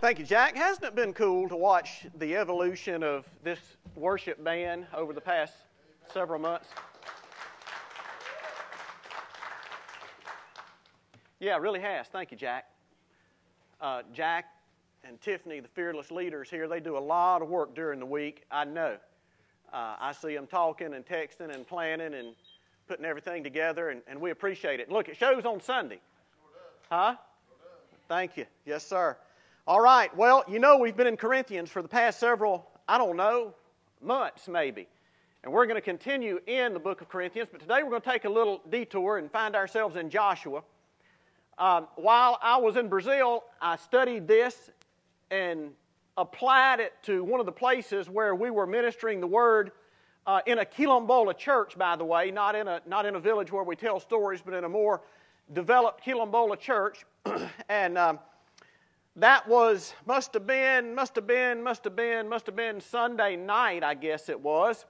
Thank you, Jack. Hasn't it been cool to watch the evolution of this worship band over the past several months? Yeah, it really has. Thank you, Jack. Uh, Jack and Tiffany, the fearless leaders here, they do a lot of work during the week. I know. Uh, I see them talking and texting and planning and putting everything together, and, and we appreciate it. Look, it shows on Sunday. Huh? Thank you. Yes, sir. All right. Well, you know, we've been in Corinthians for the past several, I don't know, months maybe. And we're going to continue in the book of Corinthians, but today we're going to take a little detour and find ourselves in Joshua. Um, while I was in Brazil, I studied this and applied it to one of the places where we were ministering the word uh, in a quilombola church, by the way, not in, a, not in a village where we tell stories, but in a more developed quilombola church. and um, that was, must have been, must have been, must have been, must have been Sunday night, I guess it was.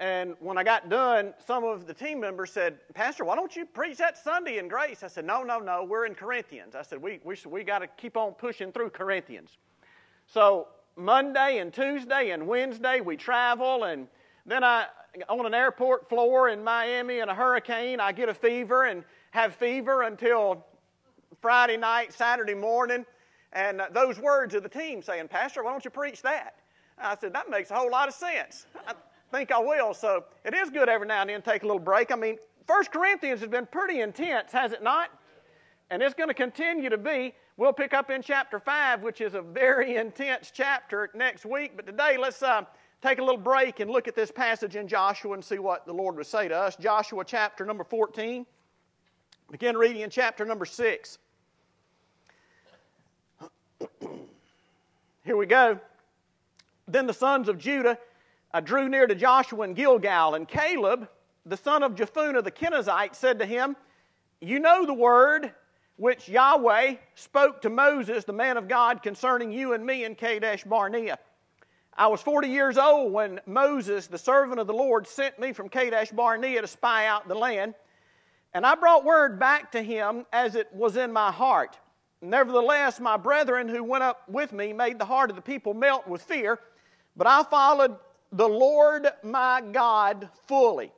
And when I got done, some of the team members said, Pastor, why don't you preach that Sunday in grace? I said, No, no, no, we're in Corinthians. I said, We, we, we got to keep on pushing through Corinthians. So Monday and Tuesday and Wednesday we travel, and then I, on an airport floor in Miami in a hurricane, I get a fever and have fever until Friday night, Saturday morning. And those words of the team saying, Pastor, why don't you preach that? I said, That makes a whole lot of sense I think I will. So it is good every now and then take a little break. I mean, First Corinthians has been pretty intense, has it not? And it's going to continue to be. We'll pick up in chapter 5, which is a very intense chapter next week. But today, let's uh, take a little break and look at this passage in Joshua and see what the Lord would say to us. Joshua chapter number 14. Begin reading in chapter number 6. Here we go. Then the sons of Judah I drew near to Joshua in Gilgal, and Caleb, the son of Jephunneh the Kenizzite, said to him, You know the word which Yahweh spoke to Moses, the man of God, concerning you and me in Kadesh Barnea. I was 40 years old when Moses, the servant of the Lord, sent me from Kadesh Barnea to spy out the land. And I brought word back to him as it was in my heart. Nevertheless, my brethren who went up with me made the heart of the people melt with fear. But I followed the Lord my God fully.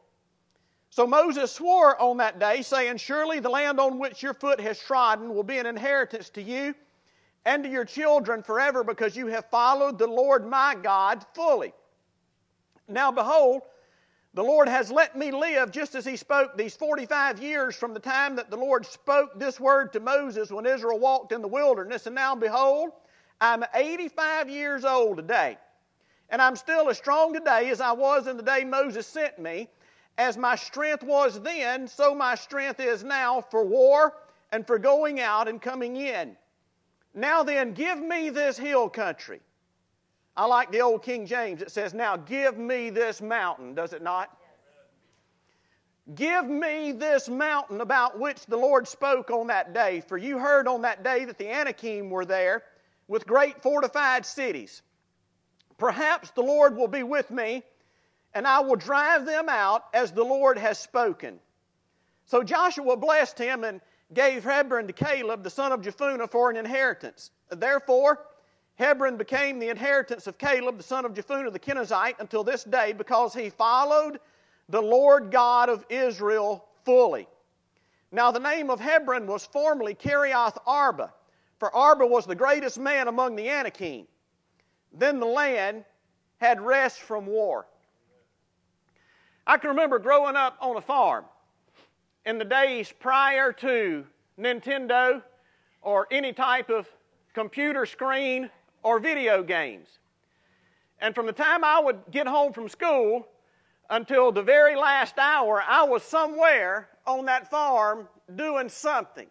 So Moses swore on that day, saying, Surely the land on which your foot has trodden will be an inheritance to you and to your children forever, because you have followed the Lord my God fully. Now behold, the Lord has let me live just as He spoke these 45 years from the time that the Lord spoke this word to Moses when Israel walked in the wilderness. And now behold, I'm 85 years old today. And I'm still as strong today as I was in the day Moses sent me. As my strength was then, so my strength is now for war and for going out and coming in. Now then, give me this hill country. I like the old King James. It says, Now give me this mountain, does it not? Give me this mountain about which the Lord spoke on that day. For you heard on that day that the Anakim were there with great fortified cities. Perhaps the Lord will be with me, and I will drive them out as the Lord has spoken. So Joshua blessed him and gave Hebron to Caleb, the son of Jephunneh, for an inheritance. Therefore, Hebron became the inheritance of Caleb, the son of Jephunneh the Kenizzite, until this day, because he followed the Lord God of Israel fully. Now, the name of Hebron was formerly Kiriath Arba, for Arba was the greatest man among the Anakim. Then the land had rest from war. I can remember growing up on a farm in the days prior to Nintendo or any type of computer screen or video games. And from the time I would get home from school until the very last hour, I was somewhere on that farm doing something.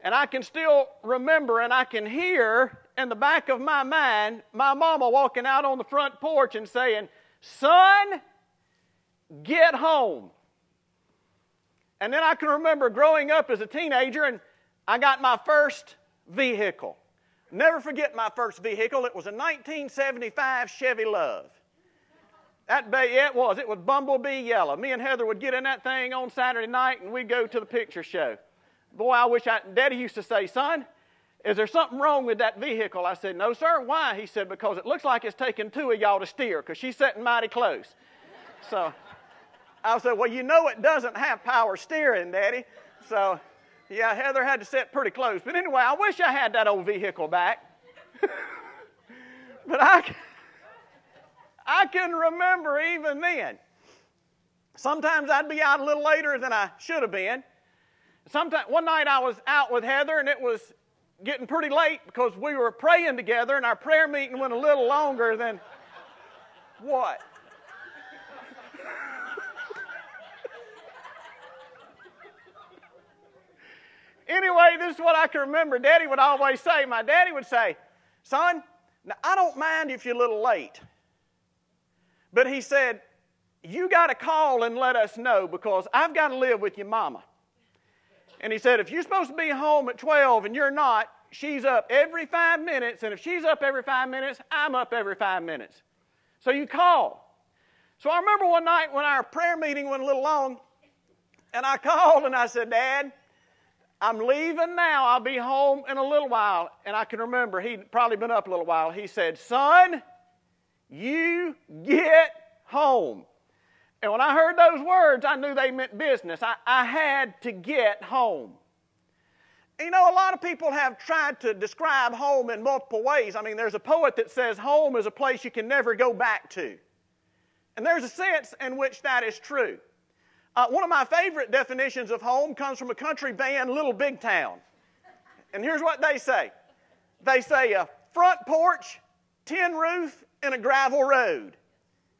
And I can still remember and I can hear in the back of my mind my mama walking out on the front porch and saying, Son, get home. And then I can remember growing up as a teenager and I got my first vehicle. Never forget my first vehicle. It was a 1975 Chevy LUV. That bay, yeah, it was. It was bumblebee yellow. Me and Heather would get in that thing on Saturday night and we'd go to the picture show. Boy, I wish I, Daddy used to say, son, Is there something wrong with that vehicle? I said, No, sir. Why? He said, Because it looks like it's taking two of y'all to steer because she's sitting mighty close. So I said, Well, you know it doesn't have power steering, Daddy. So, yeah, Heather had to sit pretty close. But anyway, I wish I had that old vehicle back. but I, I can remember even then. Sometimes I'd be out a little later than I should have been. Sometimes, one night I was out with Heather and it was getting pretty late because we were praying together and our prayer meeting went a little longer than what? Anyway, this is what I can remember. Daddy would always say, my daddy would say, Son, now I don't mind if you're a little late. But he said, You got to call and let us know because I've got to live with your mama. And he said, if you're supposed to be home at 12 and you're not, she's up every five minutes. And if she's up every five minutes, I'm up every five minutes. So you call. So I remember one night when our prayer meeting went a little long, and I called and I said, Dad, I'm leaving now. I'll be home in a little while. And I can remember he'd probably been up a little while. He said, Son, you get home. And when I heard those words, I knew they meant business. I, I had to get home. You know, a lot of people have tried to describe home in multiple ways. I mean, there's a poet that says home is a place you can never go back to. And there's a sense in which that is true. Uh, one of my favorite definitions of home comes from a country band, Little Big Town. And here's what they say they say a front porch, tin roof, and a gravel road.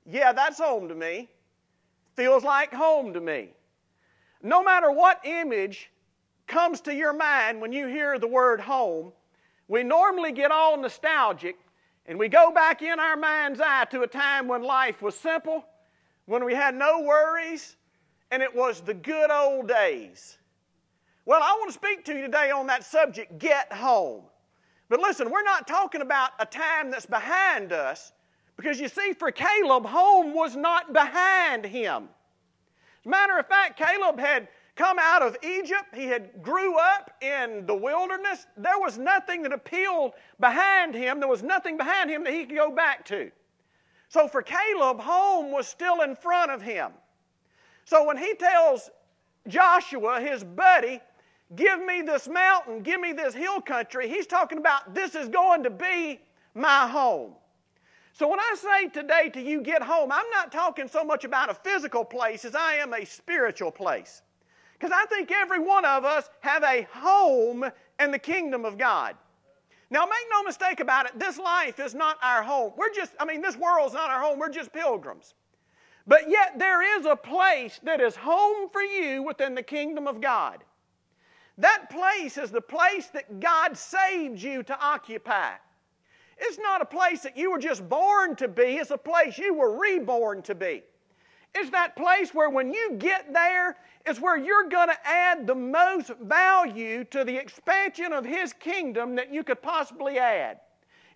Yeah, that's home to me feels like home to me. No matter what image comes to your mind when you hear the word home, we normally get all nostalgic and we go back in our mind's eye to a time when life was simple, when we had no worries, and it was the good old days. Well, I want to speak to you today on that subject get home. But listen, we're not talking about a time that's behind us. Because you see, for Caleb, home was not behind him. As a matter of fact, Caleb had come out of Egypt. He had grew up in the wilderness. There was nothing that appealed behind him. There was nothing behind him that he could go back to. So for Caleb, home was still in front of him. So when he tells Joshua, his buddy, give me this mountain, give me this hill country, he's talking about this is going to be my home. So when I say today to you, get home, I'm not talking so much about a physical place as I am a spiritual place. Because I think every one of us have a home in the kingdom of God. Now, make no mistake about it, this life is not our home. We're just, I mean, this world's not our home. We're just pilgrims. But yet, there is a place that is home for you within the kingdom of God. That place is the place that God saved you to occupy. It's not a place that you were just born to be, it's a place you were reborn to be. It's that place where when you get there, it's where you're going to add the most value to the expansion of His kingdom that you could possibly add.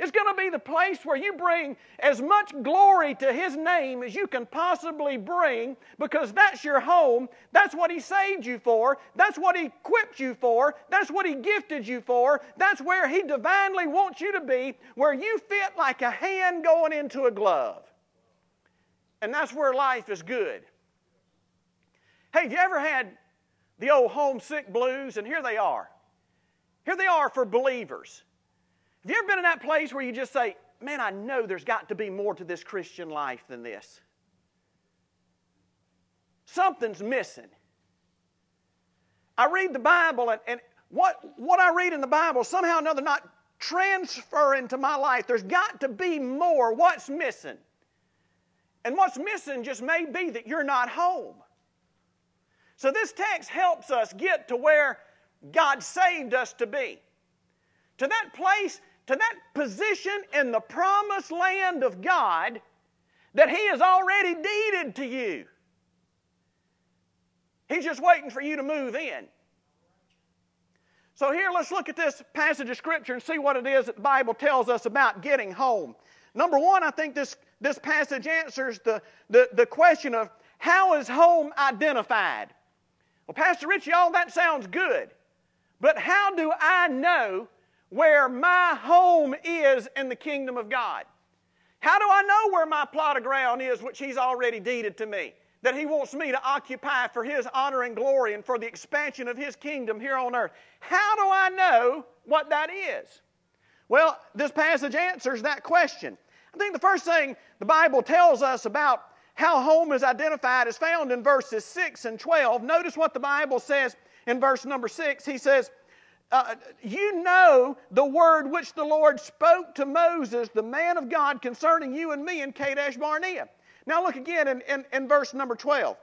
It's going to be the place where you bring as much glory to His name as you can possibly bring because that's your home. That's what He saved you for. That's what He equipped you for. That's what He gifted you for. That's where He divinely wants you to be, where you fit like a hand going into a glove. And that's where life is good. Hey, have you ever had the old homesick blues? And here they are. Here they are for believers. Have you ever been in that place where you just say, Man, I know there's got to be more to this Christian life than this? Something's missing. I read the Bible, and, and what, what I read in the Bible, somehow or another, not transferring to my life. There's got to be more. What's missing? And what's missing just may be that you're not home. So this text helps us get to where God saved us to be. To that place to that position in the promised land of God that He has already deeded to you. He's just waiting for you to move in. So, here, let's look at this passage of Scripture and see what it is that the Bible tells us about getting home. Number one, I think this, this passage answers the, the, the question of how is home identified? Well, Pastor Richie, all that sounds good. But how do I know where my home is in the kingdom of God? How do I know where my plot of ground is, which He's already deeded to me? That He wants me to occupy for His honor and glory and for the expansion of His kingdom here on earth. How do I know what that is? Well, this passage answers that question. I think the first thing the Bible tells us about how home is identified is found in verses 6 and 12. Notice what the Bible says in verse number 6. He says, uh, You know the word which the Lord spoke to Moses, the man of God, concerning you and me in Kadesh Barnea. Now look again in, in, in verse number 12.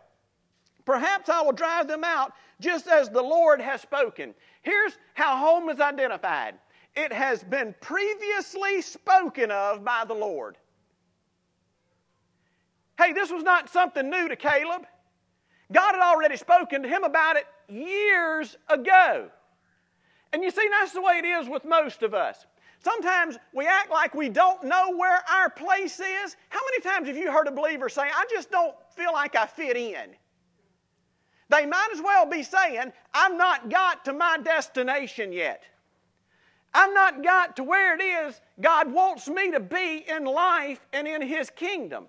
Perhaps I will drive them out just as the Lord has spoken. Here's how home is identified it has been previously spoken of by the Lord. Hey, this was not something new to Caleb. God had already spoken to him about it years ago. And you see, that's the way it is with most of us. Sometimes we act like we don't know where our place is. How many times have you heard a believer say, I just don't feel like I fit in? They might as well be saying, I've not got to my destination yet. I've not got to where it is God wants me to be in life and in His kingdom.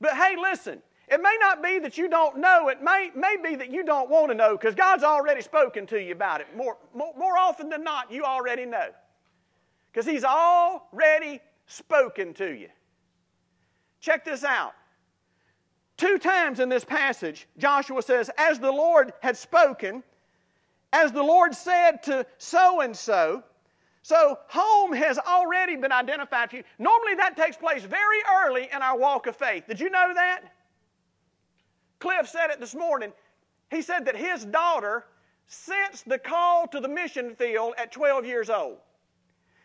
But hey, listen, it may not be that you don't know, it may, may be that you don't want to know because God's already spoken to you about it. More, more, more often than not, you already know because He's already spoken to you. Check this out. Two times in this passage, Joshua says, As the Lord had spoken, as the Lord said to so and so, so, home has already been identified for you. Normally, that takes place very early in our walk of faith. Did you know that? Cliff said it this morning. He said that his daughter sensed the call to the mission field at 12 years old.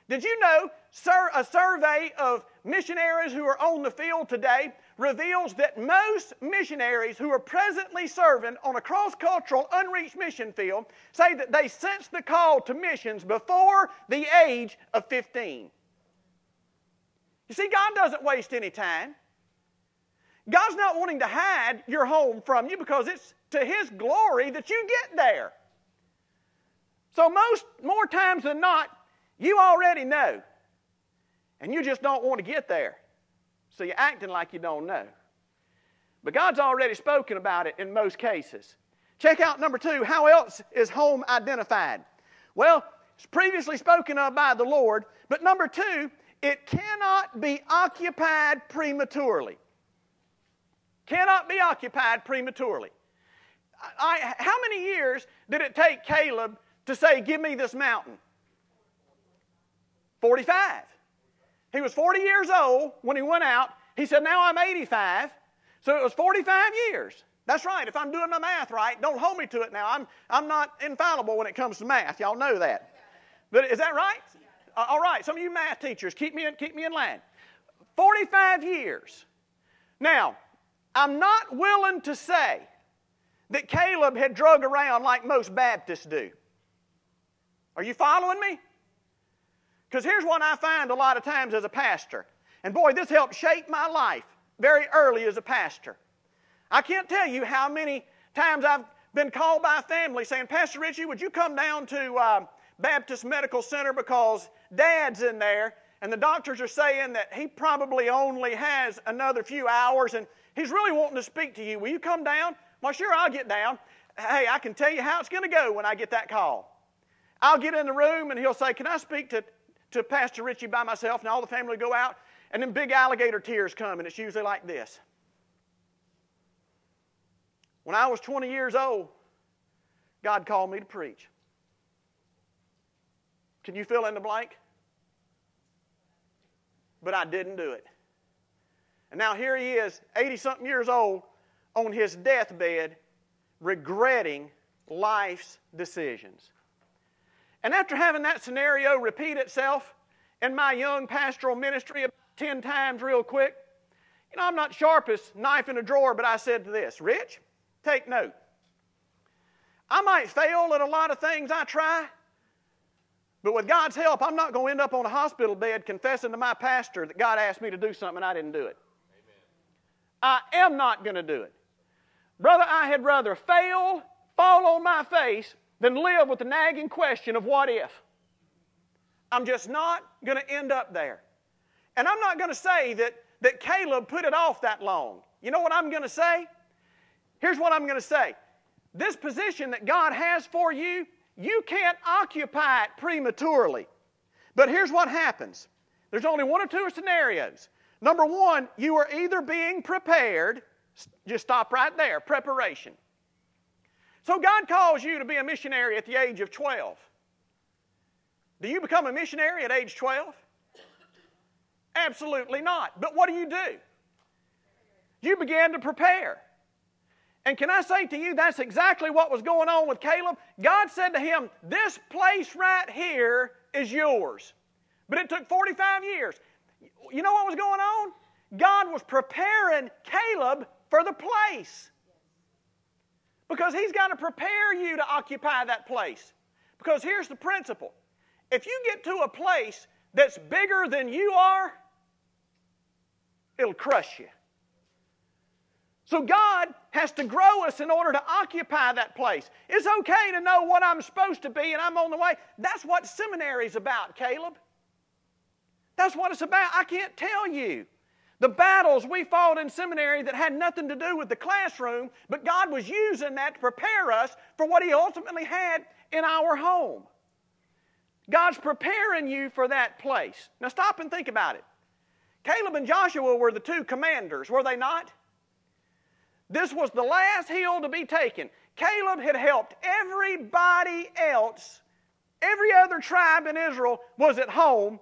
Did you know sir, a survey of missionaries who are on the field today reveals that most missionaries who are presently serving on a cross cultural, unreached mission field say that they sense the call to missions before the age of 15. You see, God doesn't waste any time. God's not wanting to hide your home from you because it's to His glory that you get there. So, most more times than not, you already know, and you just don't want to get there. So you're acting like you don't know. But God's already spoken about it in most cases. Check out number two. How else is home identified? Well, it's previously spoken of by the Lord, but number two, it cannot be occupied prematurely. Cannot be occupied prematurely. I, how many years did it take Caleb to say, Give me this mountain? 45. He was 40 years old when he went out. He said, Now I'm 85. So it was 45 years. That's right. If I'm doing my math right, don't hold me to it now. I'm, I'm not infallible when it comes to math. Y'all know that. But is that right? Uh, all right. Some of you math teachers, keep me in, keep me in line. 45 years. Now, I'm not willing to say that Caleb had drug around like most Baptists do. Are you following me? Because here's what I find a lot of times as a pastor. And boy, this helped shape my life very early as a pastor. I can't tell you how many times I've been called by family saying, Pastor Richie, would you come down to uh, Baptist Medical Center because dad's in there and the doctors are saying that he probably only has another few hours and he's really wanting to speak to you. Will you come down? Well, sure, I'll get down. Hey, I can tell you how it's going to go when I get that call. I'll get in the room and he'll say, Can I speak to to Pastor Richie by myself, and all the family go out, and then big alligator tears come, and it's usually like this. When I was 20 years old, God called me to preach. Can you fill in the blank? But I didn't do it. And now here he is, 80 something years old, on his deathbed, regretting life's decisions. And after having that scenario repeat itself in my young pastoral ministry about 10 times real quick, you know, I'm not sharpest knife in a drawer, but I said to this Rich, take note. I might fail at a lot of things I try, but with God's help, I'm not going to end up on a hospital bed confessing to my pastor that God asked me to do something and I didn't do it. I am not going to do it. Brother, I had rather fail, fall on my face, than live with the nagging question of what if. I'm just not going to end up there. And I'm not going to say that, that Caleb put it off that long. You know what I'm going to say? Here's what I'm going to say. This position that God has for you, you can't occupy it prematurely. But here's what happens there's only one or two scenarios. Number one, you are either being prepared, just stop right there, preparation. So God calls you to be a missionary at the age of 12. Do you become a missionary at age 12? Absolutely not. But what do you do? You began to prepare. And can I say to you, that's exactly what was going on with Caleb? God said to him, This place right here is yours. But it took 45 years. You know what was going on? God was preparing Caleb for the place. Because he's got to prepare you to occupy that place. Because here's the principle if you get to a place that's bigger than you are, it'll crush you. So God has to grow us in order to occupy that place. It's okay to know what I'm supposed to be and I'm on the way. That's what seminary is about, Caleb. That's what it's about. I can't tell you. The battles we fought in seminary that had nothing to do with the classroom, but God was using that to prepare us for what He ultimately had in our home. God's preparing you for that place. Now stop and think about it. Caleb and Joshua were the two commanders, were they not? This was the last hill to be taken. Caleb had helped everybody else. Every other tribe in Israel was at home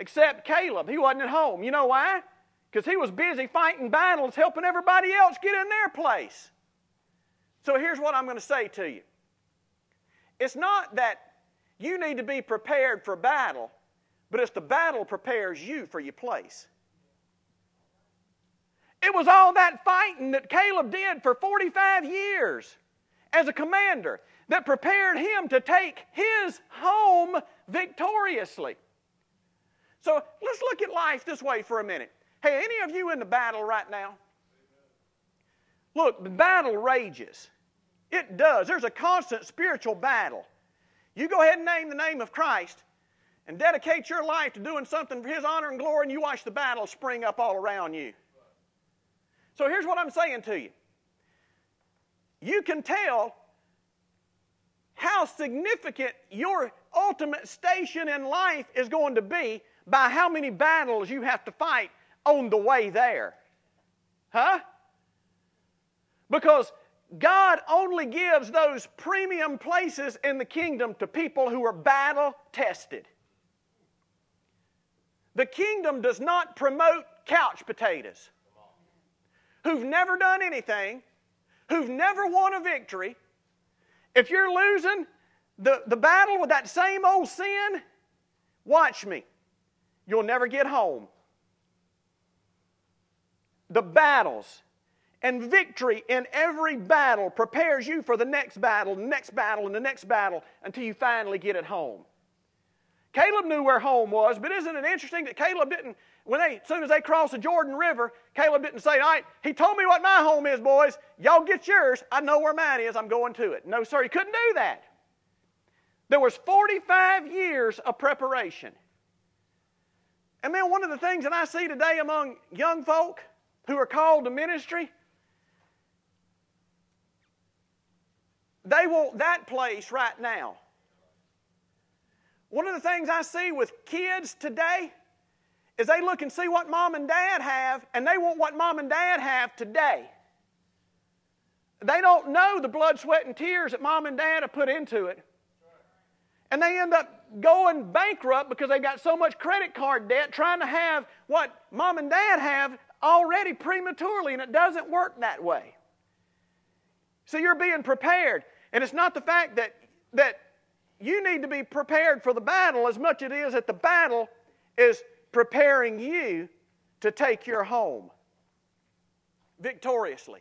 except Caleb. He wasn't at home. You know why? Because he was busy fighting battles, helping everybody else get in their place. So here's what I'm going to say to you it's not that you need to be prepared for battle, but it's the battle prepares you for your place. It was all that fighting that Caleb did for 45 years as a commander that prepared him to take his home victoriously. So let's look at life this way for a minute. Hey, any of you in the battle right now? Look, the battle rages. It does. There's a constant spiritual battle. You go ahead and name the name of Christ and dedicate your life to doing something for His honor and glory, and you watch the battle spring up all around you. So here's what I'm saying to you you can tell how significant your ultimate station in life is going to be by how many battles you have to fight on the way there. Huh? Because God only gives those premium places in the kingdom to people who are battle tested. The kingdom does not promote couch potatoes who've never done anything, who've never won a victory. If you're losing the, the battle with that same old sin, watch me. You'll never get home. The battles and victory in every battle prepares you for the next battle, the next battle, and the next battle until you finally get it home. Caleb knew where home was, but isn't it interesting that Caleb didn't, when they, as soon as they crossed the Jordan River, Caleb didn't say, All right, he told me what my home is, boys. Y'all get yours. I know where mine is. I'm going to it. No, sir, he couldn't do that. There was 45 years of preparation. And man, one of the things that I see today among young folk who are called to ministry, they want that place right now. One of the things I see with kids today is they look and see what mom and dad have, and they want what mom and dad have today. They don't know the blood, sweat, and tears that mom and dad have put into it. And they end up going bankrupt because they've got so much credit card debt trying to have what mom and dad have already prematurely, and it doesn't work that way. So you're being prepared. And it's not the fact that, that you need to be prepared for the battle as much as it is that the battle is preparing you to take your home victoriously.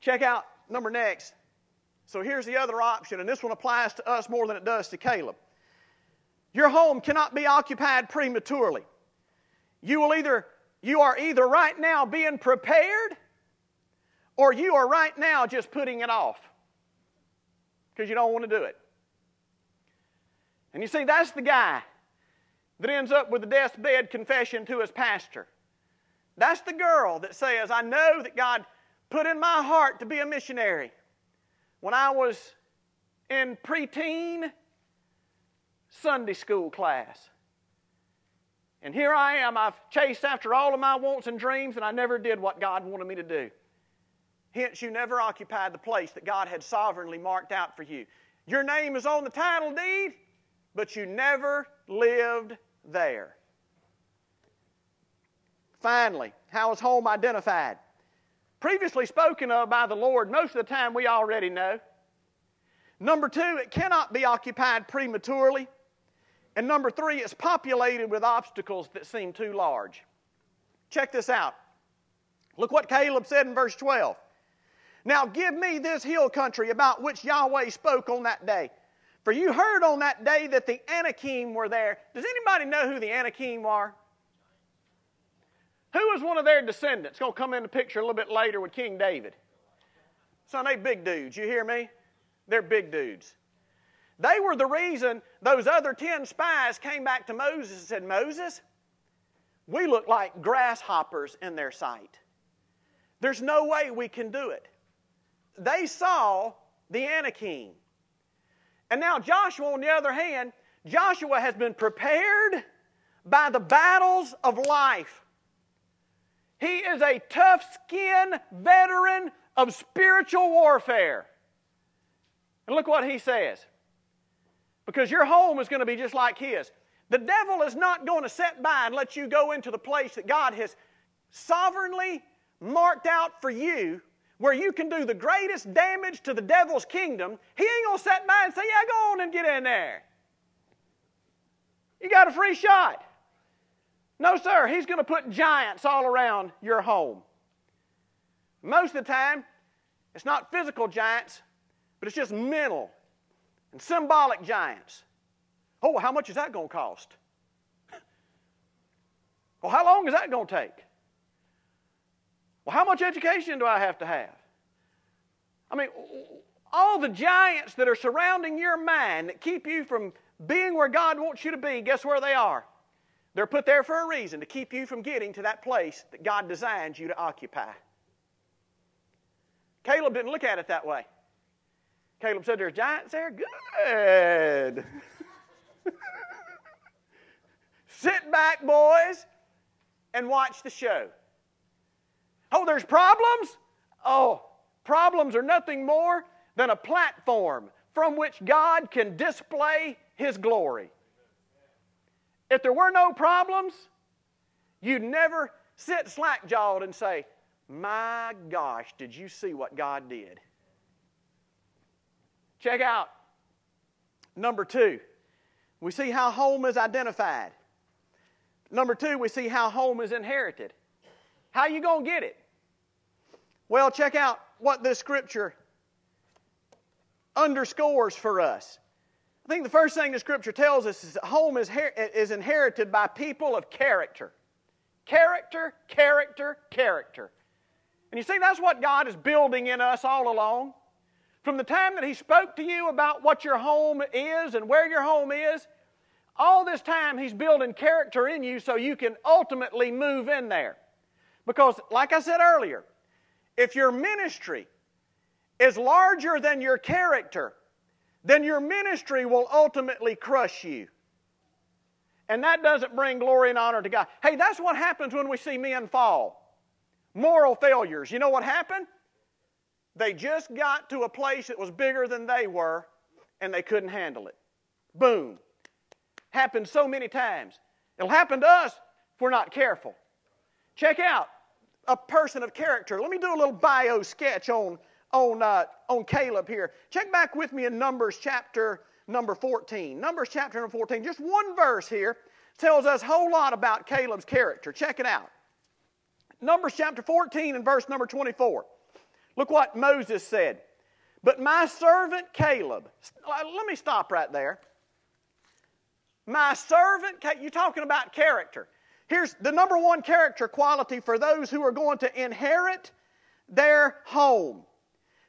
Check out number next. So here's the other option, and this one applies to us more than it does to Caleb. Your home cannot be occupied prematurely. You will either you are either right now being prepared or you are right now just putting it off because you don't want to do it. And you see, that's the guy that ends up with a deathbed confession to his pastor. That's the girl that says, I know that God put in my heart to be a missionary. When I was in preteen Sunday school class. And here I am, I've chased after all of my wants and dreams, and I never did what God wanted me to do. Hence, you never occupied the place that God had sovereignly marked out for you. Your name is on the title deed, but you never lived there. Finally, how is home identified? Previously spoken of by the Lord, most of the time we already know. Number two, it cannot be occupied prematurely. And number three, it's populated with obstacles that seem too large. Check this out. Look what Caleb said in verse 12. Now give me this hill country about which Yahweh spoke on that day. For you heard on that day that the Anakim were there. Does anybody know who the Anakim are? Who was one of their descendants? Going to come in the picture a little bit later with King David. Son, they big dudes. You hear me? They're big dudes. They were the reason those other ten spies came back to Moses and said, Moses, we look like grasshoppers in their sight. There's no way we can do it. They saw the Anakim. And now Joshua, on the other hand, Joshua has been prepared by the battles of life. He is a tough skinned veteran of spiritual warfare. And look what he says. Because your home is going to be just like his. The devil is not going to sit by and let you go into the place that God has sovereignly marked out for you where you can do the greatest damage to the devil's kingdom. He ain't going to sit by and say, Yeah, go on and get in there. You got a free shot. No, sir. He's going to put giants all around your home. Most of the time, it's not physical giants, but it's just mental and symbolic giants. Oh, how much is that going to cost? well, how long is that going to take? Well, how much education do I have to have? I mean, all the giants that are surrounding your mind that keep you from being where God wants you to be, guess where they are? They're put there for a reason to keep you from getting to that place that God designed you to occupy. Caleb didn't look at it that way. Caleb said, There's giants there? Good. Sit back, boys, and watch the show. Oh, there's problems? Oh, problems are nothing more than a platform from which God can display His glory. If there were no problems, you'd never sit slack jawed and say, My gosh, did you see what God did? Check out number two. We see how home is identified. Number two, we see how home is inherited. How you going to get it? Well, check out what this scripture underscores for us. I think the first thing the scripture tells us is that home is, is inherited by people of character. Character, character, character. And you see, that's what God is building in us all along. From the time that He spoke to you about what your home is and where your home is, all this time He's building character in you so you can ultimately move in there. Because, like I said earlier, if your ministry is larger than your character, then your ministry will ultimately crush you. And that doesn't bring glory and honor to God. Hey, that's what happens when we see men fall. Moral failures. You know what happened? They just got to a place that was bigger than they were, and they couldn't handle it. Boom. Happened so many times. It'll happen to us if we're not careful. Check out a person of character. Let me do a little bio sketch on, on, uh, on Caleb here. Check back with me in Numbers chapter number 14. Numbers chapter number 14. Just one verse here tells us a whole lot about Caleb's character. Check it out. Numbers chapter 14 and verse number 24. Look what Moses said. But my servant Caleb, let me stop right there. My servant, you're talking about character. Here's the number one character quality for those who are going to inherit their home.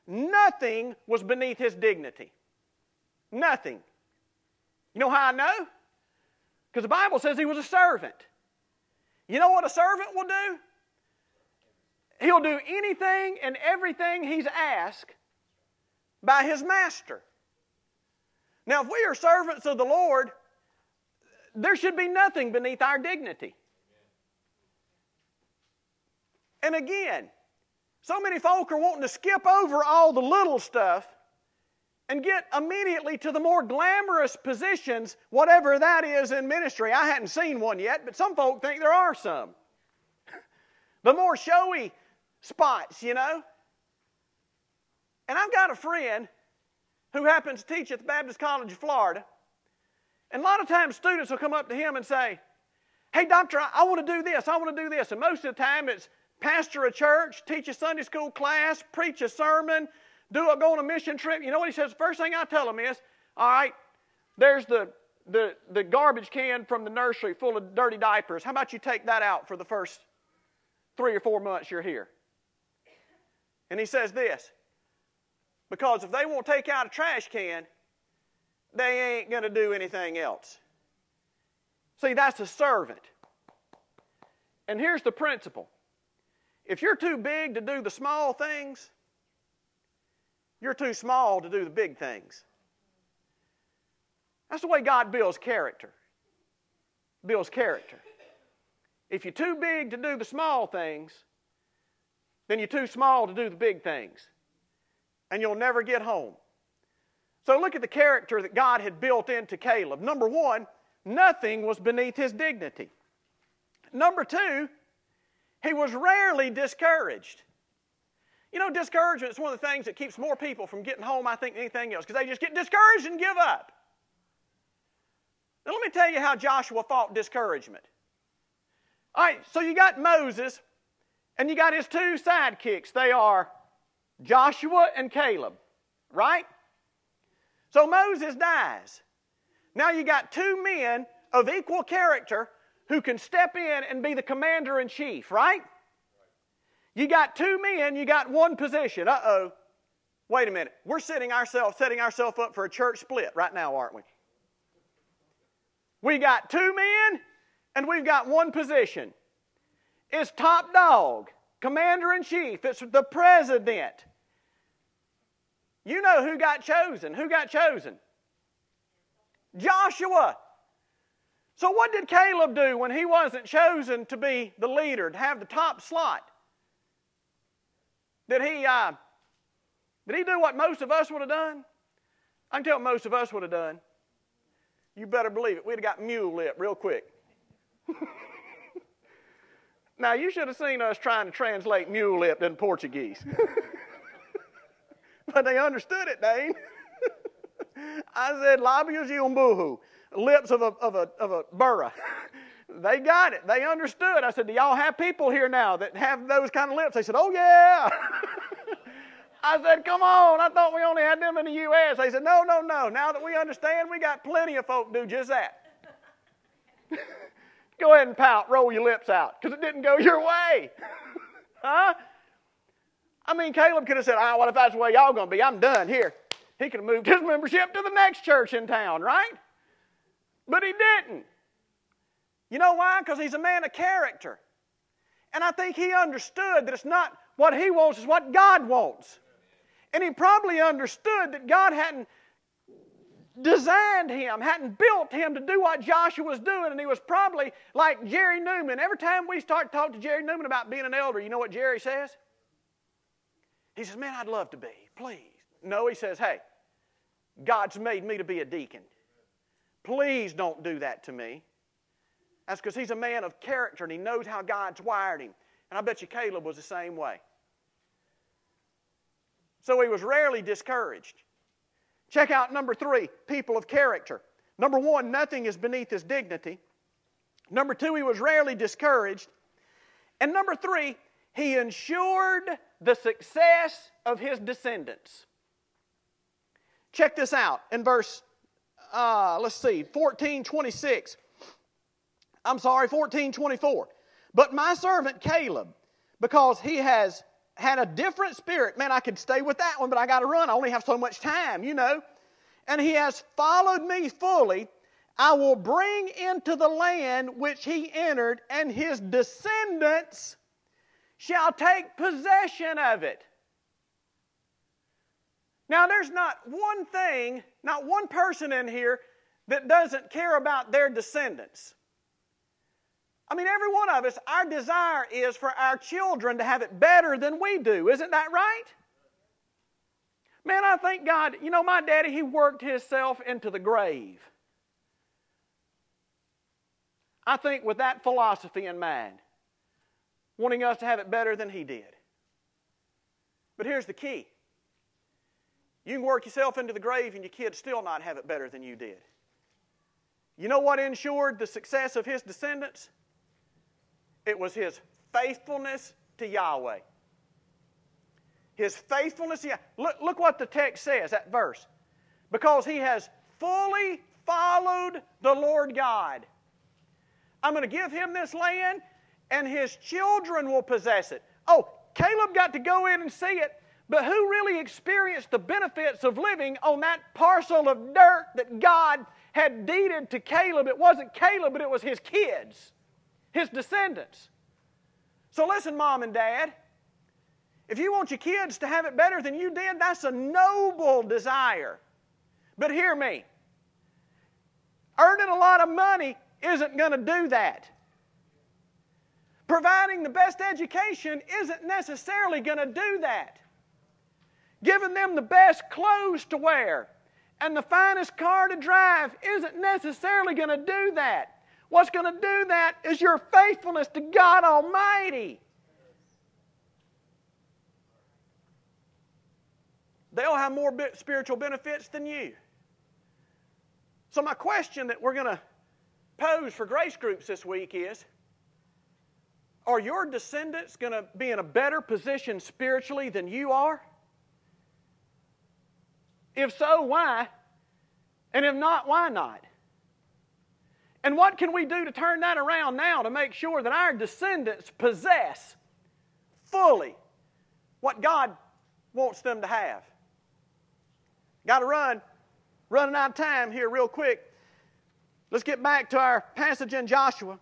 Nothing was beneath his dignity. Nothing. You know how I know? Because the Bible says he was a servant. You know what a servant will do? He'll do anything and everything he's asked by his master. Now, if we are servants of the Lord, there should be nothing beneath our dignity. And again, so many folk are wanting to skip over all the little stuff and get immediately to the more glamorous positions, whatever that is in ministry. I hadn't seen one yet, but some folk think there are some. the more showy spots, you know. And I've got a friend who happens to teach at the Baptist College of Florida. And a lot of times students will come up to him and say, Hey, doctor, I, I want to do this, I want to do this. And most of the time it's pastor a church, teach a Sunday school class, preach a sermon, do a, go on a mission trip. You know what he says? First thing I tell him is, All right, there's the, the, the garbage can from the nursery full of dirty diapers. How about you take that out for the first three or four months you're here? And he says this because if they won't take out a trash can, they ain't going to do anything else. See, that's a servant. And here's the principle if you're too big to do the small things, you're too small to do the big things. That's the way God builds character. Builds character. If you're too big to do the small things, then you're too small to do the big things and you'll never get home. So look at the character that God had built into Caleb. Number one, nothing was beneath his dignity. Number two, he was rarely discouraged. You know, discouragement is one of the things that keeps more people from getting home, I think, than anything else, because they just get discouraged and give up. Now, let me tell you how Joshua fought discouragement. All right, so you got Moses, and you got his two sidekicks. They are Joshua and Caleb, right? So Moses dies. Now you got two men of equal character who can step in and be the commander in chief, right? You got two men, you got one position. Uh oh. Wait a minute. We're setting ourselves setting ourselves up for a church split right now, aren't we? We got two men and we've got one position. It's top dog, commander in chief, it's the president. You know who got chosen. Who got chosen? Joshua. So, what did Caleb do when he wasn't chosen to be the leader, to have the top slot? Did he, uh, did he do what most of us would have done? I can tell most of us would have done. You better believe it. We'd have got mule lip real quick. now, you should have seen us trying to translate mule lip in Portuguese. but they understood it, Dane. I said, labios de umbuhu, lips of a, of a, of a burra. they got it. They understood. I said, do y'all have people here now that have those kind of lips? They said, oh, yeah. I said, come on. I thought we only had them in the U.S. They said, no, no, no. Now that we understand, we got plenty of folk do just that. go ahead and pout. Roll your lips out because it didn't go your way. huh? I mean, Caleb could have said, "Ah, oh, what if that's the way y'all going to be? I'm done here." He could have moved his membership to the next church in town, right? But he didn't. You know why? Because he's a man of character. And I think he understood that it's not what he wants, it's what God wants. And he probably understood that God hadn't designed him, hadn't built him to do what Joshua was doing. And he was probably like Jerry Newman. Every time we start to talk to Jerry Newman about being an elder, you know what Jerry says? He says, Man, I'd love to be, please. No, he says, Hey, God's made me to be a deacon. Please don't do that to me. That's because he's a man of character and he knows how God's wired him. And I bet you Caleb was the same way. So he was rarely discouraged. Check out number three people of character. Number one, nothing is beneath his dignity. Number two, he was rarely discouraged. And number three, he ensured the success of his descendants. Check this out in verse, uh, let's see, 1426. I'm sorry, 1424. But my servant Caleb, because he has had a different spirit, man, I could stay with that one, but I got to run. I only have so much time, you know. And he has followed me fully, I will bring into the land which he entered, and his descendants shall take possession of it. Now, there's not one thing, not one person in here that doesn't care about their descendants. I mean, every one of us, our desire is for our children to have it better than we do. Isn't that right? Man, I thank God. You know, my daddy, he worked himself into the grave. I think with that philosophy in mind, wanting us to have it better than he did. But here's the key you can work yourself into the grave and your kids still not have it better than you did. You know what ensured the success of his descendants? It was his faithfulness to Yahweh. His faithfulness. Look, look what the text says, that verse. Because he has fully followed the Lord God. I'm going to give him this land, and his children will possess it. Oh, Caleb got to go in and see it, but who really experienced the benefits of living on that parcel of dirt that God had deeded to Caleb? It wasn't Caleb, but it was his kids, his descendants. So listen, mom and dad. If you want your kids to have it better than you did, that's a noble desire. But hear me earning a lot of money isn't going to do that. Providing the best education isn't necessarily going to do that. Giving them the best clothes to wear and the finest car to drive isn't necessarily going to do that. What's going to do that is your faithfulness to God Almighty. They'll have more spiritual benefits than you. So, my question that we're going to pose for grace groups this week is Are your descendants going to be in a better position spiritually than you are? If so, why? And if not, why not? And what can we do to turn that around now to make sure that our descendants possess fully what God wants them to have? Got to run. Running out of time here, real quick. Let's get back to our passage in Joshua.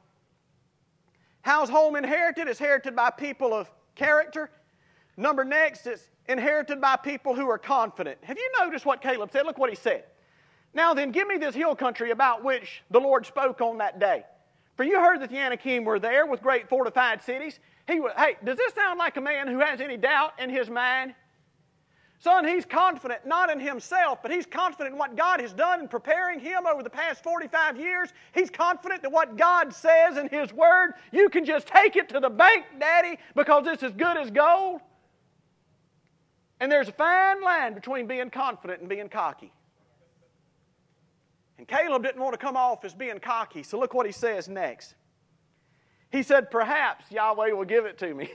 How's home inherited? It's inherited by people of character. Number next, it's inherited by people who are confident. Have you noticed what Caleb said? Look what he said. Now then, give me this hill country about which the Lord spoke on that day. For you heard that the Anakim were there with great fortified cities. He was, hey, does this sound like a man who has any doubt in his mind? Son, he's confident not in himself, but he's confident in what God has done in preparing him over the past 45 years. He's confident that what God says in his word, you can just take it to the bank, Daddy, because it's as good as gold. And there's a fine line between being confident and being cocky. And Caleb didn't want to come off as being cocky, so look what he says next. He said, Perhaps Yahweh will give it to me.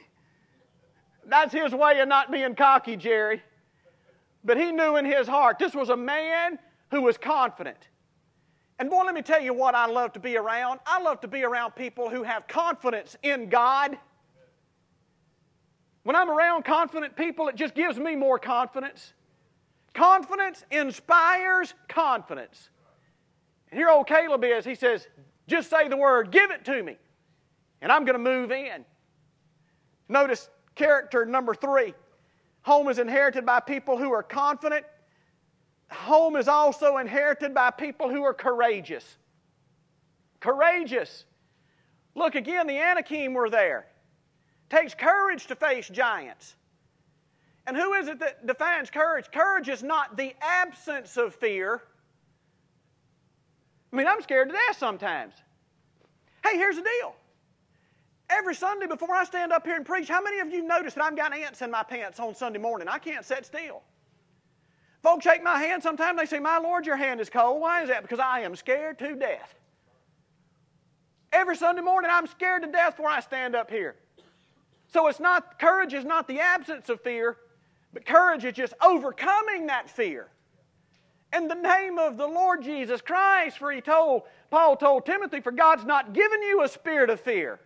That's his way of not being cocky, Jerry. But he knew in his heart this was a man who was confident. And boy, let me tell you what I love to be around. I love to be around people who have confidence in God. When I'm around confident people, it just gives me more confidence. Confidence inspires confidence. And here old Caleb is, he says, just say the word, give it to me, and I'm going to move in. Notice character number three. Home is inherited by people who are confident. Home is also inherited by people who are courageous. Courageous. Look again, the Anakim were there. Takes courage to face giants. And who is it that defines courage? Courage is not the absence of fear. I mean, I'm scared to death sometimes. Hey, here's the deal Every Sunday before I stand up here and preach, how many of you notice that I've got ants in my pants on Sunday morning? I can't sit still. Folks shake my hand sometimes, they say, My Lord, your hand is cold. Why is that? Because I am scared to death. Every Sunday morning, I'm scared to death before I stand up here. So it's not, courage is not the absence of fear, but courage is just overcoming that fear. In the name of the Lord Jesus Christ, for he told, Paul told Timothy, for God's not given you a spirit of fear,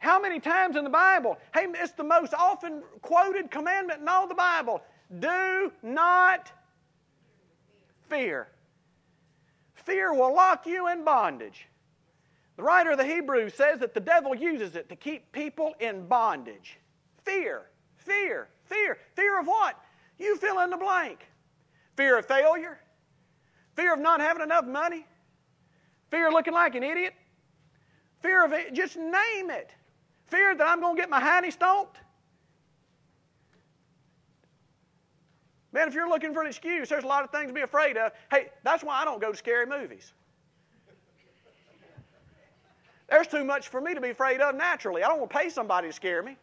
how many times in the Bible? Hey, it's the most often quoted commandment in all the Bible. Do not fear. fear will lock you in bondage. The writer of the Hebrews says that the devil uses it to keep people in bondage. Fear, fear, fear. Fear of what? You fill in the blank. Fear of failure, fear of not having enough money, fear of looking like an idiot, fear of it, just name it. Fear that I'm going to get my hiney stomped. Man, if you're looking for an excuse, there's a lot of things to be afraid of. Hey, that's why I don't go to scary movies. There's too much for me to be afraid of naturally. I don't want to pay somebody to scare me.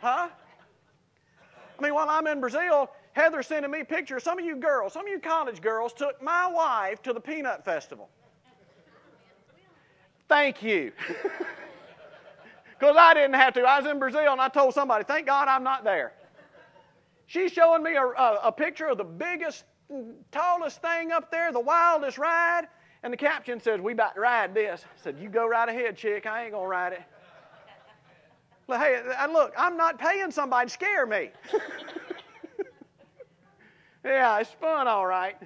Huh? I mean, while I'm in Brazil, Heather's sending me pictures. Some of you girls, some of you college girls took my wife to the Peanut Festival. Thank you. Because I didn't have to. I was in Brazil and I told somebody, thank God I'm not there. She's showing me a, a, a picture of the biggest, tallest thing up there, the wildest ride. And the caption says, We about to ride this. I said, You go right ahead, chick. I ain't going to ride it. But Hey, and look, I'm not paying somebody to scare me. yeah, it's fun, all right.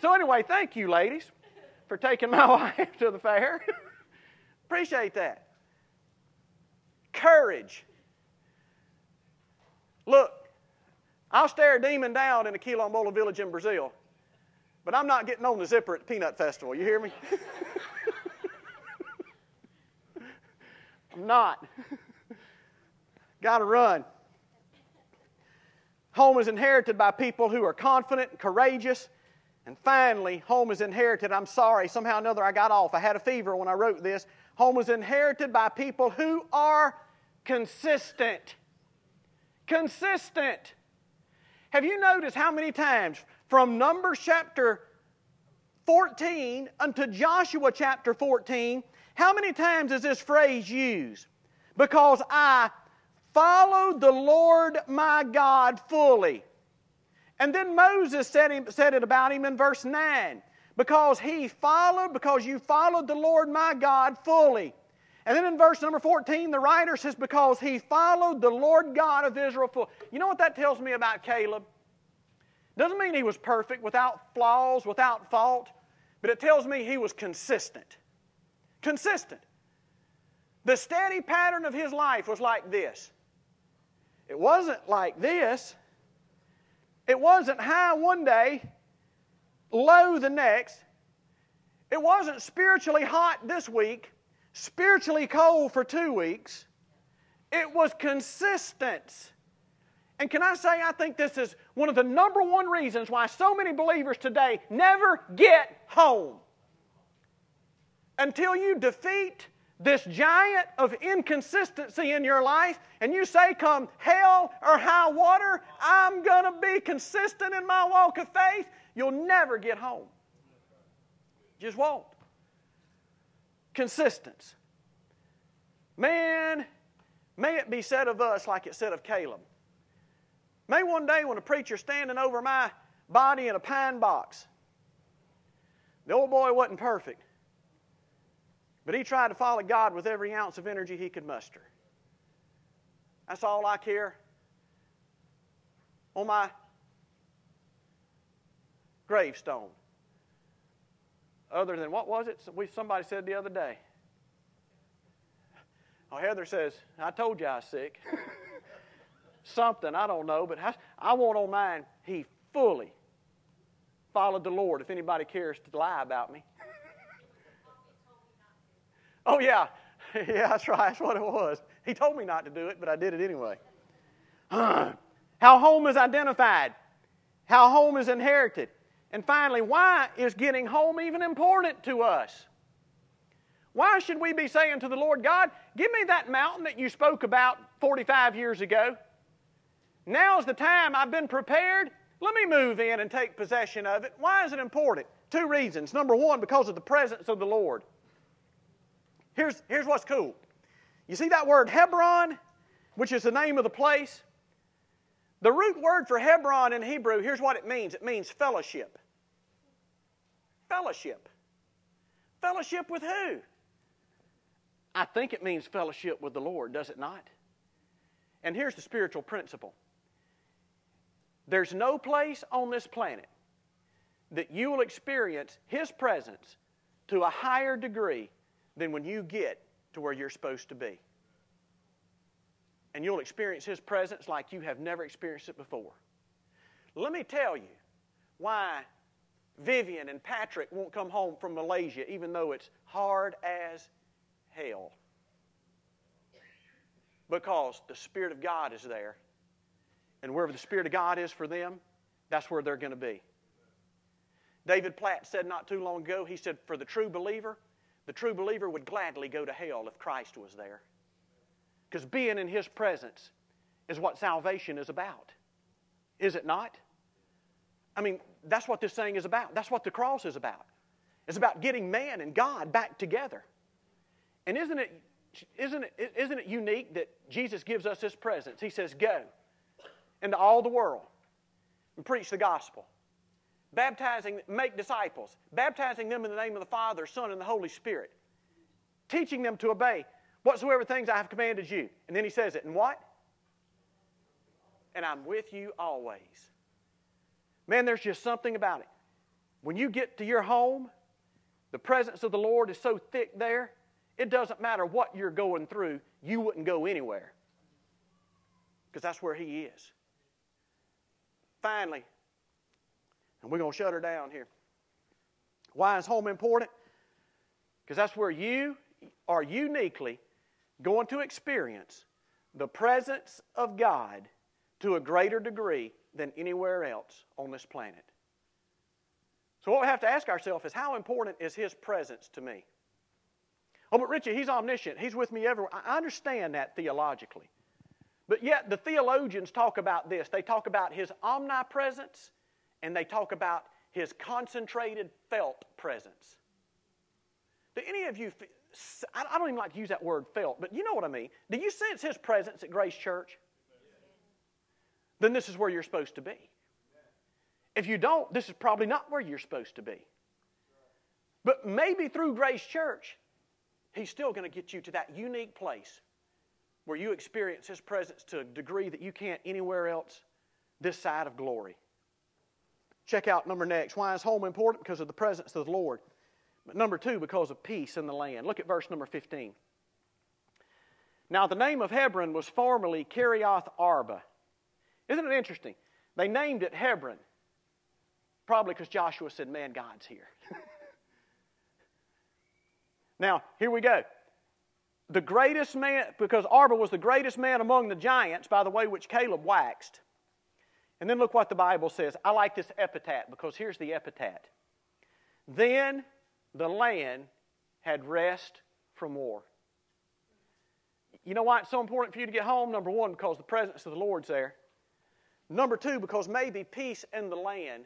So, anyway, thank you, ladies, for taking my wife to the fair. Appreciate that. Courage. Look, I'll stare a demon down in a Quilombola village in Brazil, but I'm not getting on the zipper at the Peanut Festival. You hear me? I'm not. Got to run. Home is inherited by people who are confident and courageous. And finally, home is inherited. I'm sorry, somehow or another I got off. I had a fever when I wrote this. Home is inherited by people who are consistent. Consistent. Have you noticed how many times from Numbers chapter 14 unto Joshua chapter 14, how many times is this phrase used? Because I followed the Lord my God fully. And then Moses said, him, said it about him in verse 9 because he followed, because you followed the Lord my God fully. And then in verse number 14, the writer says, because he followed the Lord God of Israel fully. You know what that tells me about Caleb? Doesn't mean he was perfect, without flaws, without fault, but it tells me he was consistent. Consistent. The steady pattern of his life was like this it wasn't like this. It wasn't high one day, low the next. It wasn't spiritually hot this week, spiritually cold for two weeks. It was consistent. And can I say, I think this is one of the number one reasons why so many believers today never get home. Until you defeat this giant of inconsistency in your life, and you say, Come hell or high water, I'm going to be consistent in my walk of faith, you'll never get home. Just won't. Consistence. Man, may it be said of us like it said of Caleb. May one day when a preacher's standing over my body in a pine box, the old boy wasn't perfect. But he tried to follow God with every ounce of energy he could muster. That's all I care. On my gravestone. Other than what was it? Somebody said the other day. Oh, Heather says, I told you I was sick. Something, I don't know, but I want on mine, he fully followed the Lord, if anybody cares to lie about me. Oh, yeah. yeah, that's right. That's what it was. He told me not to do it, but I did it anyway. How home is identified, how home is inherited. And finally, why is getting home even important to us? Why should we be saying to the Lord God, Give me that mountain that you spoke about 45 years ago? Now's the time I've been prepared. Let me move in and take possession of it. Why is it important? Two reasons. Number one, because of the presence of the Lord. Here's, here's what's cool. You see that word Hebron, which is the name of the place? The root word for Hebron in Hebrew, here's what it means it means fellowship. Fellowship. Fellowship with who? I think it means fellowship with the Lord, does it not? And here's the spiritual principle there's no place on this planet that you will experience His presence to a higher degree than when you get to where you're supposed to be. And you'll experience His presence like you have never experienced it before. Let me tell you why Vivian and Patrick won't come home from Malaysia, even though it's hard as hell. Because the Spirit of God is there. And wherever the Spirit of God is for them, that's where they're going to be. David Platt said not too long ago, he said, For the true believer, the true believer would gladly go to hell if Christ was there. Because being in His presence is what salvation is about. Is it not? I mean, that's what this thing is about. That's what the cross is about. It's about getting man and God back together. And isn't it, isn't it, isn't it unique that Jesus gives us this presence? He says, Go into all the world and preach the gospel. Baptizing, make disciples, baptizing them in the name of the Father, Son, and the Holy Spirit, teaching them to obey whatsoever things I have commanded you. And then he says it, and what? And I'm with you always. Man, there's just something about it. When you get to your home, the presence of the Lord is so thick there, it doesn't matter what you're going through, you wouldn't go anywhere. Because that's where He is. Finally, and we're going to shut her down here. Why is home important? Because that's where you are uniquely going to experience the presence of God to a greater degree than anywhere else on this planet. So, what we have to ask ourselves is how important is His presence to me? Oh, but Richie, He's omniscient. He's with me everywhere. I understand that theologically. But yet, the theologians talk about this. They talk about His omnipresence and they talk about His concentrated felt presence. Do any of you, I don't even like to use that word felt, but you know what I mean. Do you sense His presence at Grace Church? then this is where you're supposed to be. If you don't, this is probably not where you're supposed to be. But maybe through Grace Church, He's still going to get you to that unique place where you experience His presence to a degree that you can't anywhere else this side of glory. Check out number next. Why is home important? Because of the presence of the Lord. But number two, because of peace in the land. Look at verse number 15. Now, the name of Hebron was formerly Kiriath Arba. Isn't it interesting? They named it Hebron, probably because Joshua said, Man, God's here. now, here we go. The greatest man, because Arba was the greatest man among the giants, by the way, which Caleb waxed. And then look what the Bible says. I like this epitaph because here's the epitaph. Then the land had rest from war. You know why it's so important for you to get home? Number one, because the presence of the Lord's there. Number two, because maybe peace in the land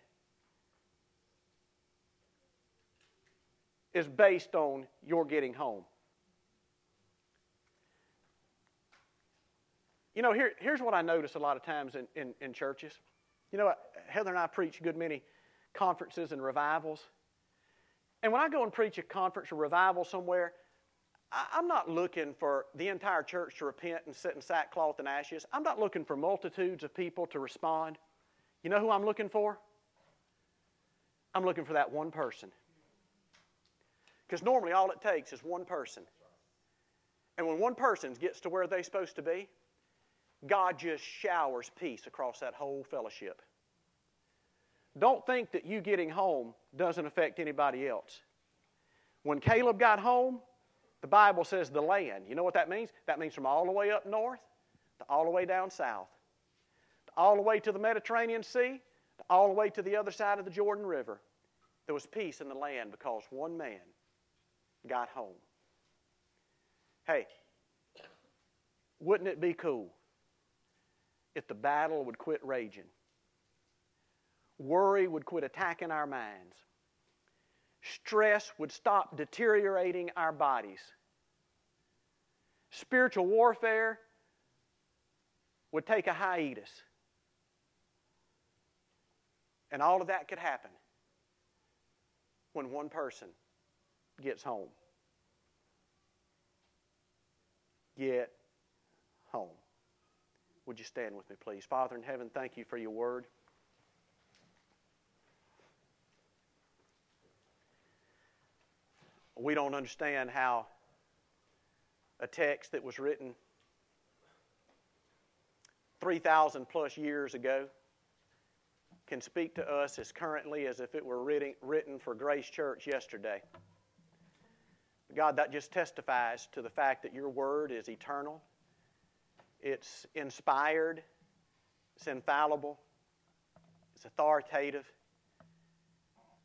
is based on your getting home. You know, here, here's what I notice a lot of times in, in, in churches. You know, Heather and I preach a good many conferences and revivals. And when I go and preach a conference or revival somewhere, I'm not looking for the entire church to repent and sit in sackcloth and ashes. I'm not looking for multitudes of people to respond. You know who I'm looking for? I'm looking for that one person. Because normally all it takes is one person. And when one person gets to where they're supposed to be, God just showers peace across that whole fellowship. Don't think that you getting home doesn't affect anybody else. When Caleb got home, the Bible says the land. You know what that means? That means from all the way up north to all the way down south, all the way to the Mediterranean Sea, to all the way to the other side of the Jordan River. There was peace in the land because one man got home. Hey, wouldn't it be cool if the battle would quit raging? Worry would quit attacking our minds stress would stop deteriorating our bodies. Spiritual warfare would take a hiatus. And all of that could happen when one person gets home. Get home. Would you stand with me, please? Father in heaven, thank you for your word. We don't understand how a text that was written 3,000 plus years ago can speak to us as currently as if it were written for Grace Church yesterday. God, that just testifies to the fact that your word is eternal, it's inspired, it's infallible, it's authoritative.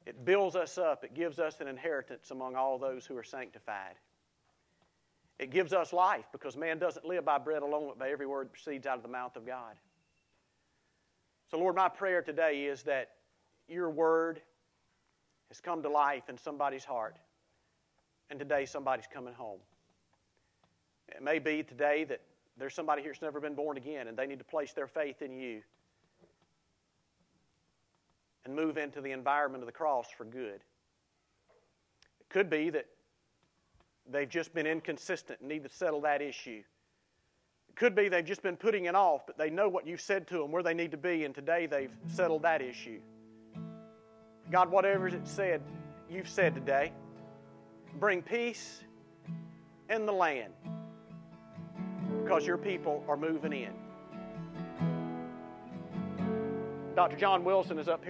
It builds us up, it gives us an inheritance among all those who are sanctified. It gives us life because man doesn't live by bread alone, but by every word that proceeds out of the mouth of God. So, Lord, my prayer today is that your word has come to life in somebody's heart, and today somebody's coming home. It may be today that there's somebody here who's never been born again, and they need to place their faith in you and move into the environment of the cross for good. It could be that they've just been inconsistent and need to settle that issue. It could be they've just been putting it off, but they know what you've said to them, where they need to be, and today they've settled that issue. God, whatever it said, you've said today, bring peace in the land because your people are moving in. Dr. John Wilson is up here.